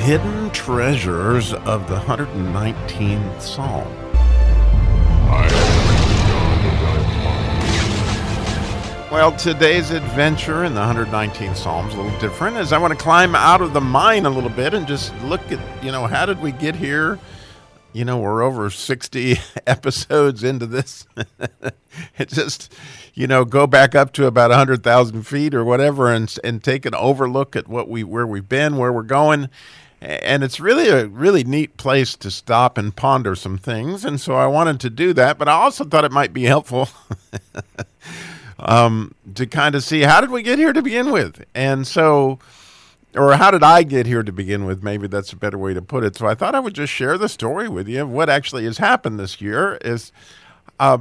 hidden treasures of the 119th Psalm. Well, today's adventure in the 119th Psalm is a little different as I want to climb out of the mine a little bit and just look at, you know, how did we get here? You know, we're over 60 episodes into this. it just, you know, go back up to about 100,000 feet or whatever and, and take an overlook at what we, where we've been, where we're going. And it's really a really neat place to stop and ponder some things. And so I wanted to do that, but I also thought it might be helpful um, to kind of see how did we get here to begin with, and so, or how did I get here to begin with? Maybe that's a better way to put it. So I thought I would just share the story with you of what actually has happened this year. Is uh,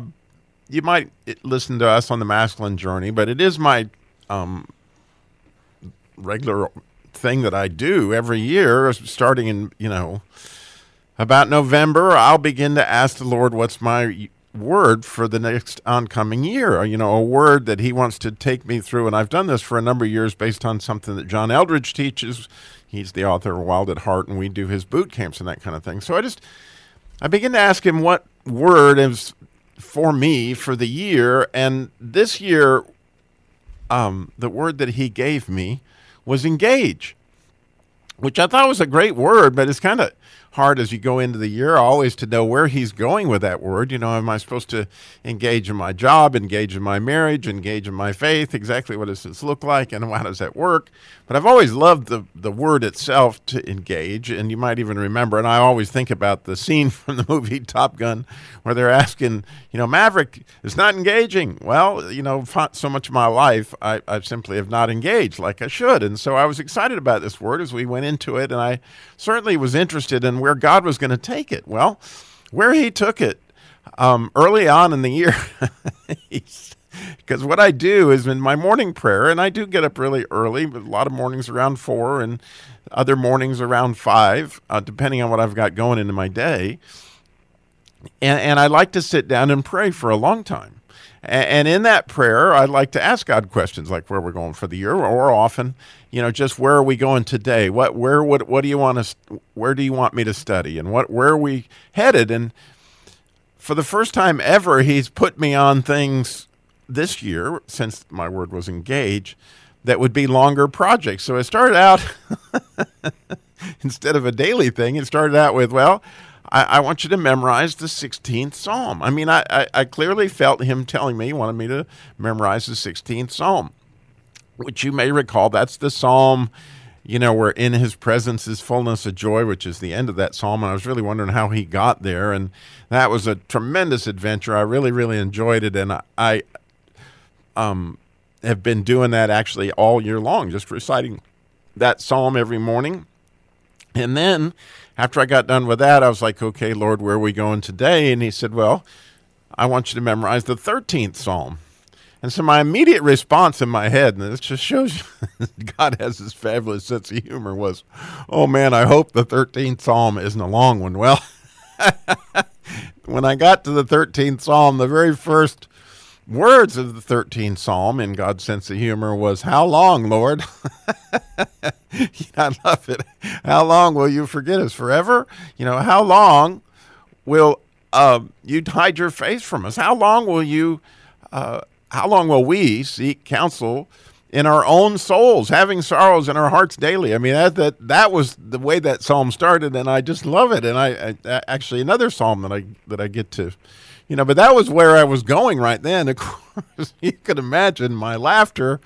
you might listen to us on the masculine journey, but it is my um, regular thing that I do every year, starting in you know about November. I'll begin to ask the Lord, "What's my word for the next oncoming year, you know, a word that he wants to take me through. And I've done this for a number of years based on something that John Eldredge teaches. He's the author of Wild at Heart, and we do his boot camps and that kind of thing. So I just, I begin to ask him what word is for me for the year. And this year, um, the word that he gave me was engage, which I thought was a great word, but it's kind of hard as you go into the year always to know where he's going with that word. You know, am I supposed to engage in my job, engage in my marriage, engage in my faith? Exactly what does this look like and how does that work? But I've always loved the, the word itself to engage. And you might even remember, and I always think about the scene from the movie Top Gun where they're asking, you know, Maverick is not engaging. Well, you know, so much of my life, I, I simply have not engaged like I should. And so I was excited about this word as we went into it. And I certainly was interested in where God was going to take it. Well, where He took it um, early on in the year, because what I do is in my morning prayer, and I do get up really early, a lot of mornings around four and other mornings around five, uh, depending on what I've got going into my day. And, and I like to sit down and pray for a long time. And in that prayer, I'd like to ask God questions like where we're going for the year, or often, you know, just where are we going today? What, where, what, what do you want us? Where do you want me to study? And what, where are we headed? And for the first time ever, He's put me on things this year since my word was engage that would be longer projects. So it started out instead of a daily thing, it started out with well. I, I, want you to memorize the 16th Psalm. I mean, I, I, I, clearly felt him telling me he wanted me to memorize the 16th Psalm, which you may recall that's the Psalm, you know, where in his presence is fullness of joy, which is the end of that Psalm. And I was really wondering how he got there. And that was a tremendous adventure. I really, really enjoyed it. And I, I um, have been doing that actually all year long, just reciting that Psalm every morning. And then after I got done with that, I was like, okay, Lord, where are we going today? And he said, well, I want you to memorize the 13th Psalm. And so my immediate response in my head, and this just shows you God has this fabulous sense of humor, was, oh man, I hope the 13th Psalm isn't a long one. Well, when I got to the 13th Psalm, the very first words of the 13th Psalm in God's sense of humor was, How long, Lord? I love it. How long will you forget us? Forever? You know, how long will uh, you hide your face from us? How long will you, uh, how long will we seek counsel in our own souls, having sorrows in our hearts daily? I mean, that, that, that was the way that psalm started, and I just love it. And I, I actually, another psalm that I, that I get to you know, but that was where I was going right then. Of course, you could imagine my laughter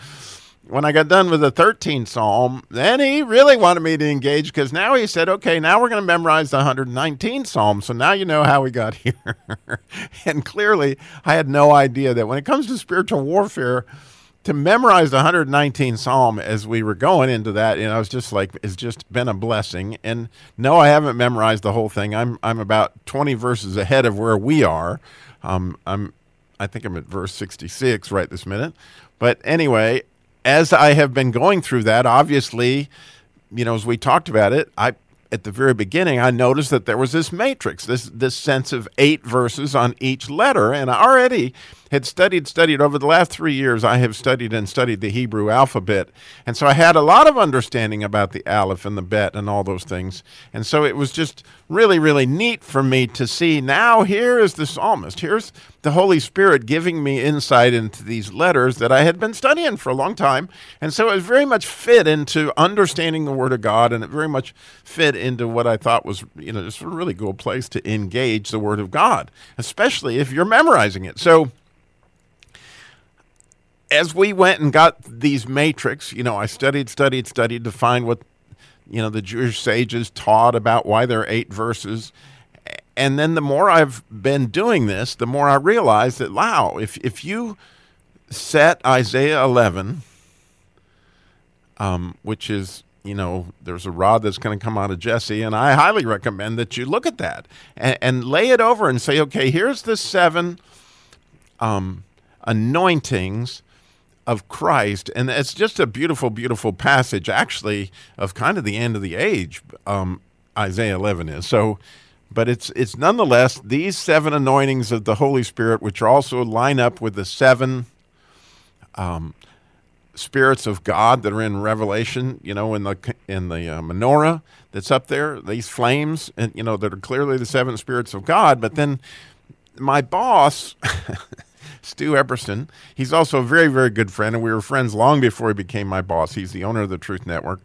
when I got done with the 13th Psalm. Then he really wanted me to engage because now he said, okay, now we're going to memorize the 119th Psalm. So now you know how we got here. and clearly, I had no idea that when it comes to spiritual warfare, to memorize the 119th Psalm as we were going into that, you know, was just like it's just been a blessing. And no, I haven't memorized the whole thing. I'm I'm about 20 verses ahead of where we are. Um, I'm I think I'm at verse 66 right this minute. But anyway, as I have been going through that, obviously, you know, as we talked about it, I at the very beginning, I noticed that there was this matrix, this this sense of eight verses on each letter, and I already had studied studied over the last three years. I have studied and studied the Hebrew alphabet, and so I had a lot of understanding about the aleph and the bet and all those things. And so it was just really really neat for me to see. Now here is the psalmist. Here's the Holy Spirit giving me insight into these letters that I had been studying for a long time, and so it very much fit into understanding the Word of God, and it very much fit into what I thought was, you know, just a really cool place to engage the Word of God, especially if you're memorizing it. So, as we went and got these matrix, you know, I studied, studied, studied to find what, you know, the Jewish sages taught about why there are eight verses. And then the more I've been doing this, the more I realize that, wow, if, if you set Isaiah 11, um, which is you know, there's a rod that's going to come out of Jesse, and I highly recommend that you look at that and, and lay it over and say, okay, here's the seven um, anointings of Christ, and it's just a beautiful, beautiful passage, actually, of kind of the end of the age. Um, Isaiah 11 is so, but it's it's nonetheless these seven anointings of the Holy Spirit, which also line up with the seven um, spirits of God that are in Revelation, you know, in the in the uh, menorah that's up there, these flames, and you know, that are clearly the seven spirits of God. But then my boss, Stu Epperson, he's also a very very good friend, and we were friends long before he became my boss. He's the owner of the Truth Network.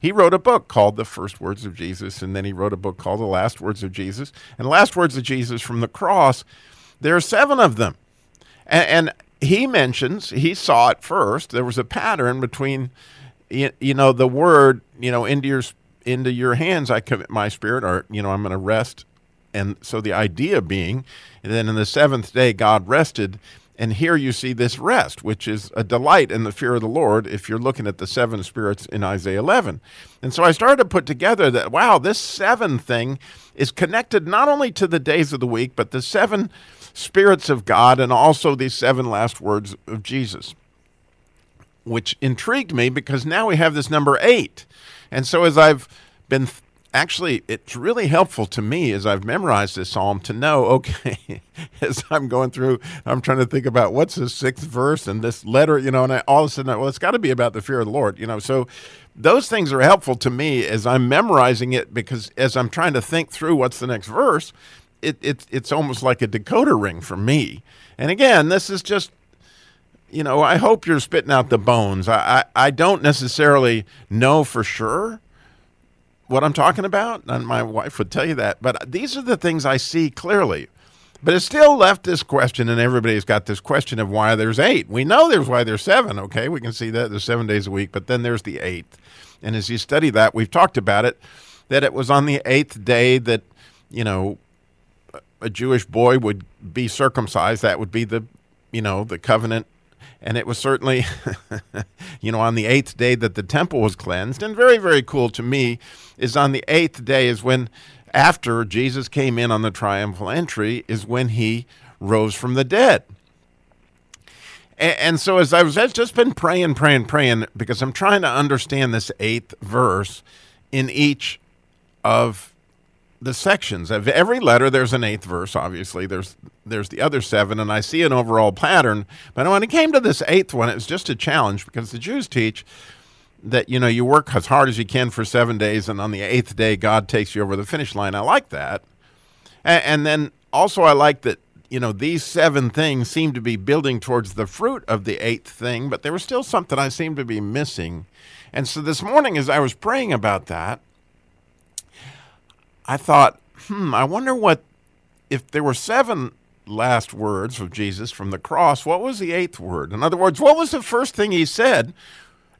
He wrote a book called The First Words of Jesus, and then he wrote a book called The Last Words of Jesus. And Last Words of Jesus from the cross, there are seven of them. And, and he mentions he saw it first. There was a pattern between, you, you know, the word, you know, into your into your hands I commit my spirit, or you know, I'm going to rest. And so the idea being, then in the seventh day God rested, and here you see this rest, which is a delight in the fear of the Lord if you're looking at the seven spirits in Isaiah 11. And so I started to put together that, wow, this seven thing is connected not only to the days of the week, but the seven spirits of God and also these seven last words of Jesus, which intrigued me because now we have this number eight. And so as I've been actually, it's really helpful to me as I've memorized this psalm to know, okay, as I'm going through, I'm trying to think about what's the sixth verse and this letter, you know, and I, all of a sudden, well, it's got to be about the fear of the Lord, you know. So those things are helpful to me as I'm memorizing it because as I'm trying to think through what's the next verse, it, it, it's almost like a decoder ring for me. And again, this is just, you know, I hope you're spitting out the bones. I, I, I don't necessarily know for sure what I'm talking about, and my wife would tell you that, but these are the things I see clearly. But it still left this question, and everybody's got this question of why there's eight. We know there's why there's seven, okay? We can see that there's seven days a week, but then there's the eighth. And as you study that, we've talked about it, that it was on the eighth day that, you know, a Jewish boy would be circumcised, that would be the, you know, the covenant. And it was certainly, you know, on the eighth day that the temple was cleansed. And very, very cool to me is on the eighth day is when, after Jesus came in on the triumphal entry, is when he rose from the dead. And, so as I was I've just been praying, praying, praying, because I'm trying to understand this eighth verse in each of the sections. Of every letter there's an eighth verse obviously. There's there's the other seven and i see an overall pattern. But when it came to this eighth one it was just a challenge because the jews teach that you know you work as hard as you can for seven days and on the eighth day god takes you over the finish line. I like that. And, and then also i like that you know these seven things seem to be building towards the fruit of the eighth thing but there was still something i seemed to be missing. And so this morning as i was praying about that I thought, hmm, I wonder what, if there were seven last words of Jesus from the cross, what was the eighth word? In other words, what was the first thing he said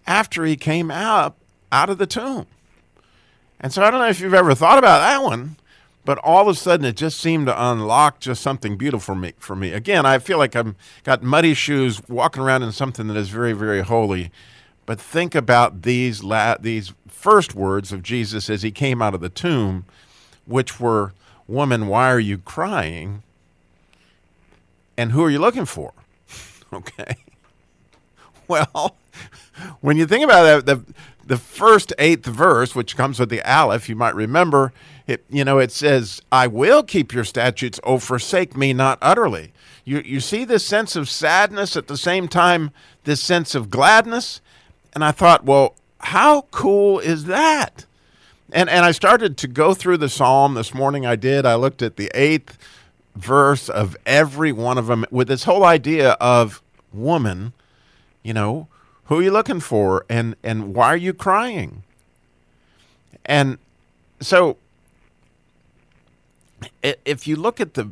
after he came out, out of the tomb? And so I don't know if you've ever thought about that one, but all of a sudden it just seemed to unlock just something beautiful for me. For me, again, I feel like I'm got muddy shoes walking around in something that is very, very holy. But think about these la- these first words of Jesus as he came out of the tomb which were, Woman, why are you crying? And who are you looking for? okay. Well, when you think about that, the, the first eighth verse, which comes with the Aleph, you might remember, it, you know, it says, I will keep your statutes, oh, forsake me not utterly. You, you see this sense of sadness at the same time, this sense of gladness? And I thought, well, how cool is that? And, and I started to go through the psalm this morning. I did. I looked at the eighth verse of every one of them with this whole idea of woman, you know, who are you looking for and, and why are you crying? And so if you look at the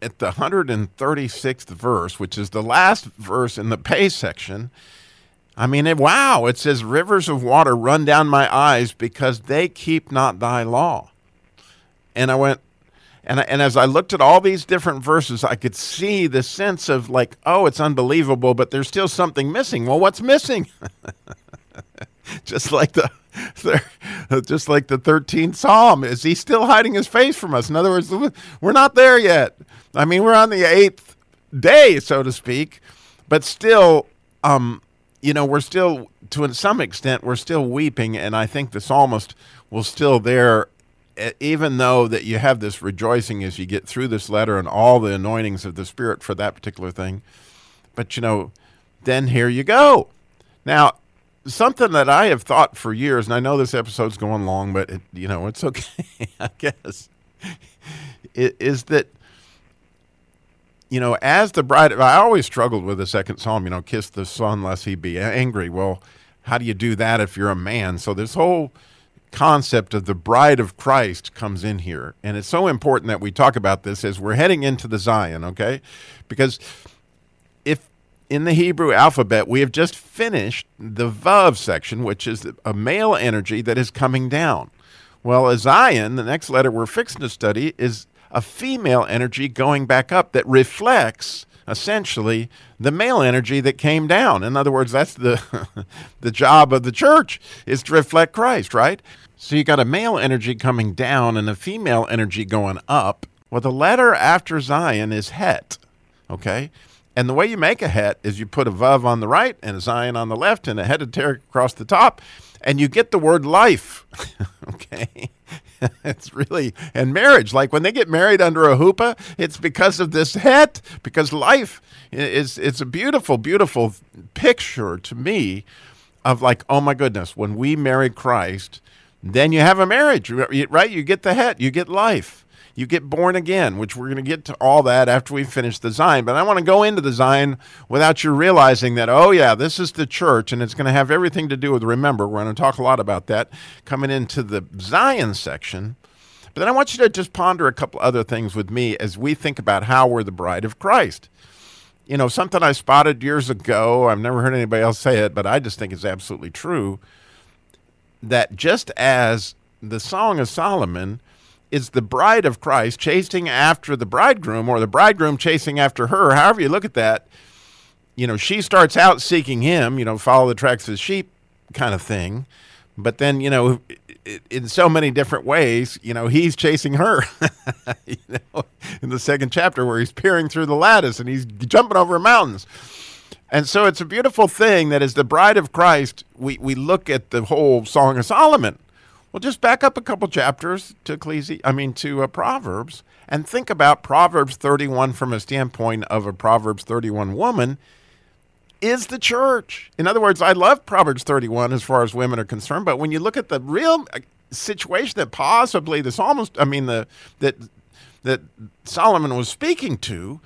at the 136th verse, which is the last verse in the pay section, I mean, it, wow, it says, Rivers of water run down my eyes because they keep not thy law. And I went, and, and as I looked at all these different verses, I could see the sense of like, oh, it's unbelievable, but there's still something missing. Well, what's missing? just like the, just like the 13th Psalm, is he still hiding his face from us? In other words, we're not there yet. I mean, we're on the eighth day, so to speak, but still, um, you know, we're still, to some extent, we're still weeping, and I think the psalmist will still there, even though that you have this rejoicing as you get through this letter and all the anointings of the Spirit for that particular thing. But, you know, then here you go. Now, something that I have thought for years, and I know this episode's going long, but, it, you know, it's okay, I guess, is that you know, as the bride, I always struggled with the second psalm, you know, kiss the son lest he be angry. Well, how do you do that if you're a man? So this whole concept of the bride of Christ comes in here. And it's so important that we talk about this as we're heading into the Zayin, okay? Because if in the Hebrew alphabet we have just finished the Vav section, which is a male energy that is coming down. Well, a Zayin, the next letter we're fixing to study, is a female energy going back up that reflects essentially the male energy that came down. In other words, that's the the job of the church is to reflect Christ, right? So you got a male energy coming down and a female energy going up. Well, the letter after Zayin is Het, okay? And the way you make a Het is you put a Vav on the right and a Zayin on the left and a heteteric across the top, and you get the word life, okay? it's really and marriage. Like when they get married under a huppah it's because of this het because life is it's a beautiful beautiful picture to me of like oh my goodness when we marry christ then you have a marriage right? You get the het you get life you get born again, which we're going to get to all that after we finish the Zayin. But I want to go into the Zayin without you realizing that, oh, yeah, this is the church, and it's going to have everything to do with, remember, we're going to talk a lot about that coming into the Zayin section. But then I want you to just ponder a couple other things with me as we think about how we're the bride of Christ. You know, something I spotted years ago, I've never heard anybody else say it, but I just think it's absolutely true that just as the Song of Solomon is the bride of Christ chasing after the bridegroom or the bridegroom chasing after her, however you look at that, you know, she starts out seeking him, you know, follow the tracks of the sheep kind of thing. But then, you know, in so many different ways, you know, he's chasing her. you know, in the second chapter where he's peering through the lattice and he's jumping over mountains. And so it's a beautiful thing that as the bride of Christ, we, we look at the whole Song of Solomon well, just back up a couple chapters to Ecclesi- I mean to uh, Proverbs, and think about Proverbs 31 from a standpoint of a Proverbs 31 woman is the church. In other words, I love Proverbs 31 as far as women are concerned, but when you look at the real uh, situation that possibly the psalmist, I mean the that that Solomon was speaking to,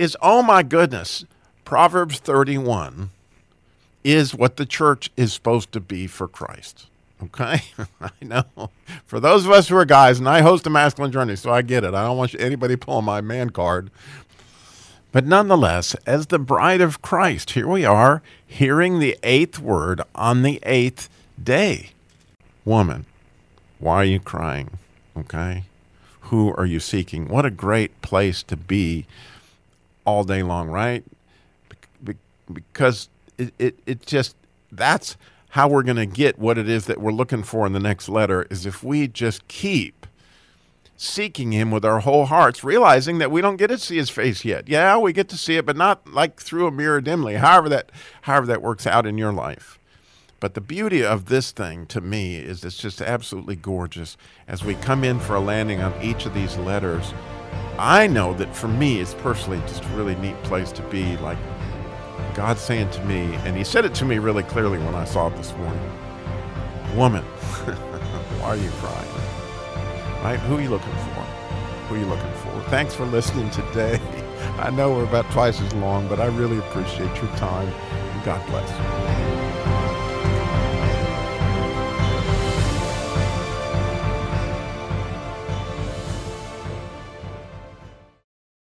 is oh my goodness, Proverbs 31 is what the church is supposed to be for Christ. Okay, I know. For those of us who are guys, and I host a masculine journey, so I get it. I don't want anybody pulling my man card. But nonetheless, as the bride of Christ, here we are hearing the eighth word on the eighth day. Woman, why are you crying? Okay, who are you seeking? What a great place to be all day long, right? Because it, it, it just, that's how we're going to get what it is that we're looking for in the next letter is if we just keep seeking him with our whole hearts, realizing that we don't get to see his face yet. Yeah, we get to see it, but not like through a mirror dimly, however that however that works out in your life. But the beauty of this thing to me is it's just absolutely gorgeous. As we come in for a landing on each of these letters, I know that for me, it's personally just a really neat place to be. Like God saying to me, and He said it to me really clearly when I saw it this morning Woman, why are you crying? Right? Who are you looking for? Who are you looking for? Thanks for listening today. I know we're about twice as long, but I really appreciate your time. And God bless.